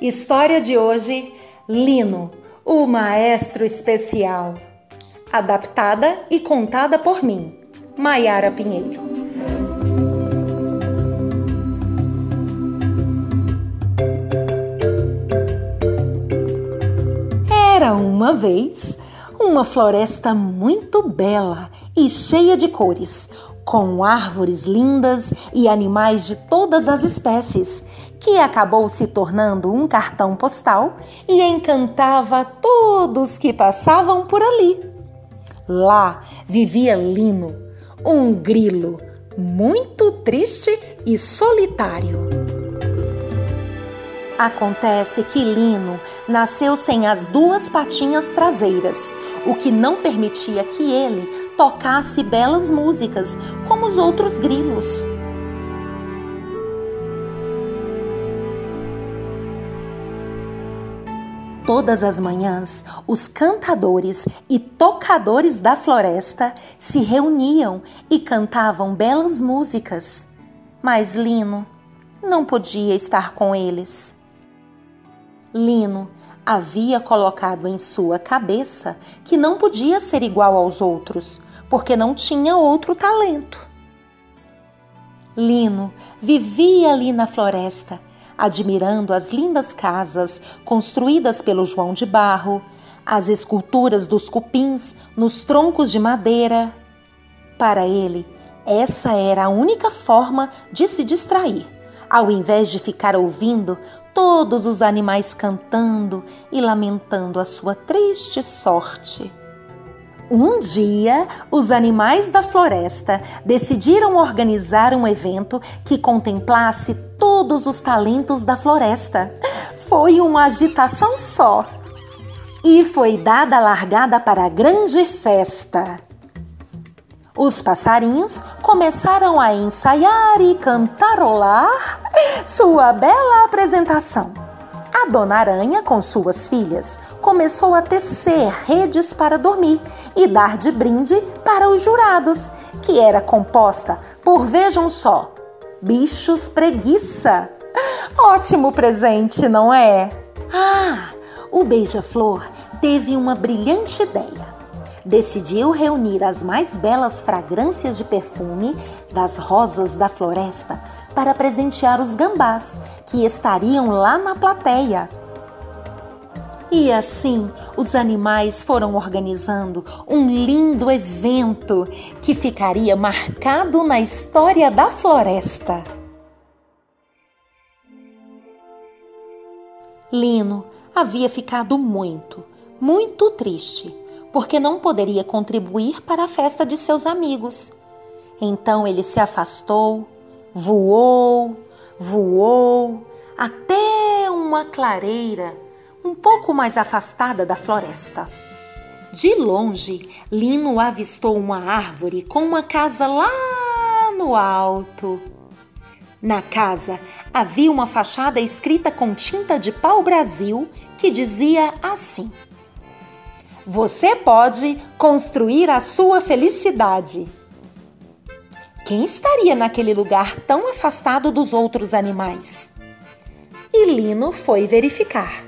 História de hoje: Lino, o maestro especial. Adaptada e contada por mim, Maiara Pinheiro. Era uma vez uma floresta muito bela e cheia de cores, com árvores lindas e animais de todas as espécies, que acabou se tornando um cartão postal e encantava todos que passavam por ali. Lá vivia Lino, um grilo muito triste e solitário. Acontece que Lino nasceu sem as duas patinhas traseiras, o que não permitia que ele tocasse belas músicas como os outros grilos. Todas as manhãs, os cantadores e tocadores da floresta se reuniam e cantavam belas músicas. Mas Lino não podia estar com eles. Lino havia colocado em sua cabeça que não podia ser igual aos outros, porque não tinha outro talento. Lino vivia ali na floresta, admirando as lindas casas construídas pelo João de Barro, as esculturas dos cupins nos troncos de madeira. Para ele, essa era a única forma de se distrair ao invés de ficar ouvindo todos os animais cantando e lamentando a sua triste sorte. Um dia, os animais da floresta decidiram organizar um evento que contemplasse todos os talentos da floresta. Foi uma agitação só. E foi dada a largada para a grande festa. Os passarinhos começaram a ensaiar e cantarolar sua bela apresentação. A dona Aranha, com suas filhas, começou a tecer redes para dormir e dar de brinde para os jurados, que era composta por, vejam só, bichos preguiça. Ótimo presente, não é? Ah, o beija-flor teve uma brilhante ideia decidiu reunir as mais belas fragrâncias de perfume das rosas da floresta para presentear os gambás que estariam lá na plateia. E assim, os animais foram organizando um lindo evento que ficaria marcado na história da floresta. Lino havia ficado muito, muito triste porque não poderia contribuir para a festa de seus amigos. Então ele se afastou, voou, voou até uma clareira um pouco mais afastada da floresta. De longe, Lino avistou uma árvore com uma casa lá no alto. Na casa havia uma fachada escrita com tinta de pau Brasil que dizia assim: você pode construir a sua felicidade. Quem estaria naquele lugar tão afastado dos outros animais? E Lino foi verificar.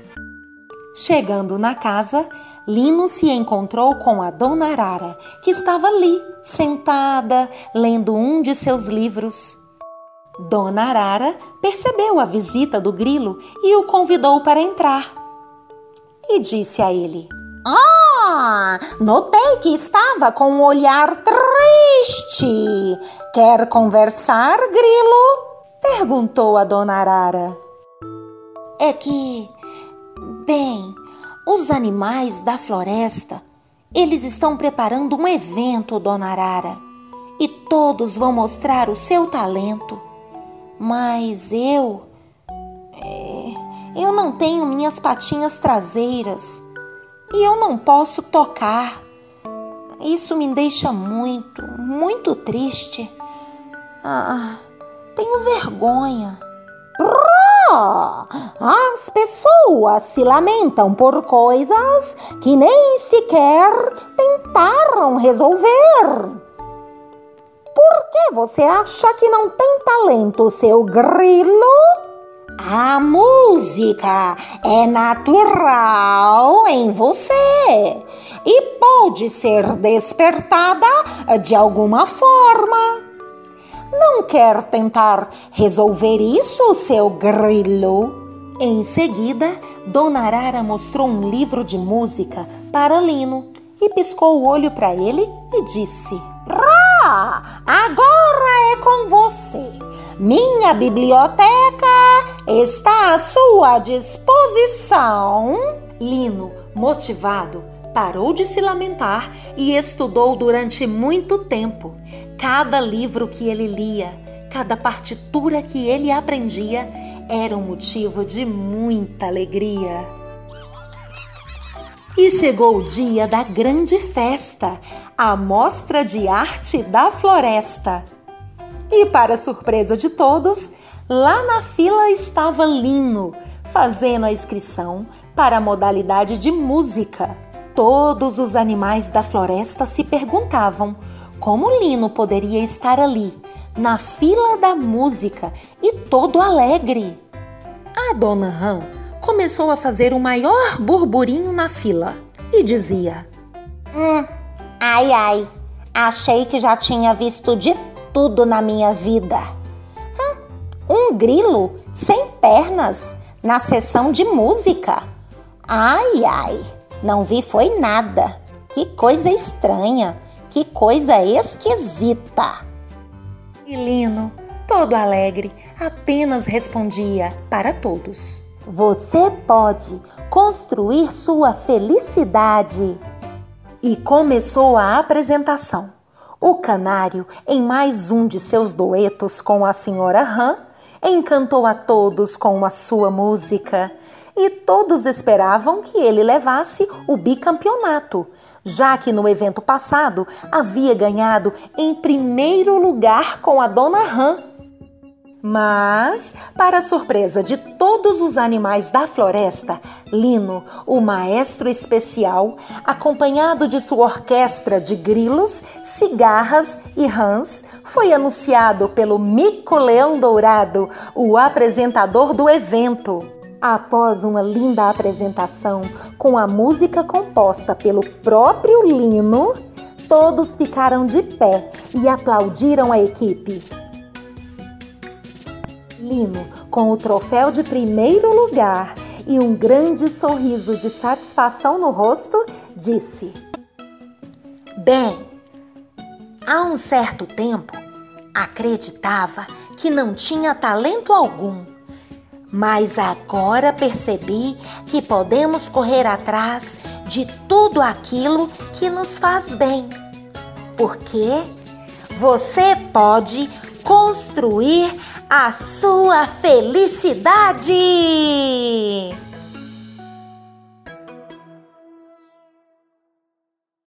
Chegando na casa, Lino se encontrou com a Dona Arara, que estava ali, sentada, lendo um de seus livros. Dona Arara percebeu a visita do grilo e o convidou para entrar. E disse a ele: ah, notei que estava com um olhar triste. Quer conversar, grilo? Perguntou a dona Arara. É que, bem, os animais da floresta, eles estão preparando um evento, dona Arara, e todos vão mostrar o seu talento. Mas eu. É, eu não tenho minhas patinhas traseiras e eu não posso tocar. Isso me deixa muito, muito triste. Ah, tenho vergonha. As pessoas se lamentam por coisas que nem sequer tentaram resolver. Por que você acha que não tem talento, seu grilo? A música é natural em você e pode ser despertada de alguma forma. Não quer tentar resolver isso, seu grilo? Em seguida, Dona Arara mostrou um livro de música para Lino e piscou o olho para ele e disse: Rá, agora é com você. Minha biblioteca está à sua disposição. Lino, motivado, parou de se lamentar e estudou durante muito tempo. Cada livro que ele lia, cada partitura que ele aprendia era um motivo de muita alegria. E chegou o dia da grande festa, a Mostra de Arte da Floresta. E, para surpresa de todos, lá na fila estava Lino, fazendo a inscrição para a modalidade de música. Todos os animais da floresta se perguntavam como Lino poderia estar ali, na fila da música e todo alegre. A dona Ram começou a fazer o maior burburinho na fila e dizia: Hum, ai ai, achei que já tinha visto de tudo na minha vida. Um grilo sem pernas na sessão de música. Ai ai, não vi foi nada. Que coisa estranha, que coisa esquisita. E Lino, todo alegre, apenas respondia para todos: Você pode construir sua felicidade. E começou a apresentação. O canário, em mais um de seus duetos com a senhora Han, encantou a todos com a sua música. E todos esperavam que ele levasse o bicampeonato, já que no evento passado havia ganhado em primeiro lugar com a dona Han mas, para surpresa de todos os animais da floresta, Lino, o maestro especial, acompanhado de sua orquestra de grilos, cigarras e rãs, foi anunciado pelo Mico Leão Dourado, o apresentador do evento. Após uma linda apresentação com a música composta pelo próprio Lino, todos ficaram de pé e aplaudiram a equipe. Com o troféu de primeiro lugar e um grande sorriso de satisfação no rosto, disse: Bem, há um certo tempo acreditava que não tinha talento algum, mas agora percebi que podemos correr atrás de tudo aquilo que nos faz bem. Porque você pode construir a sua felicidade.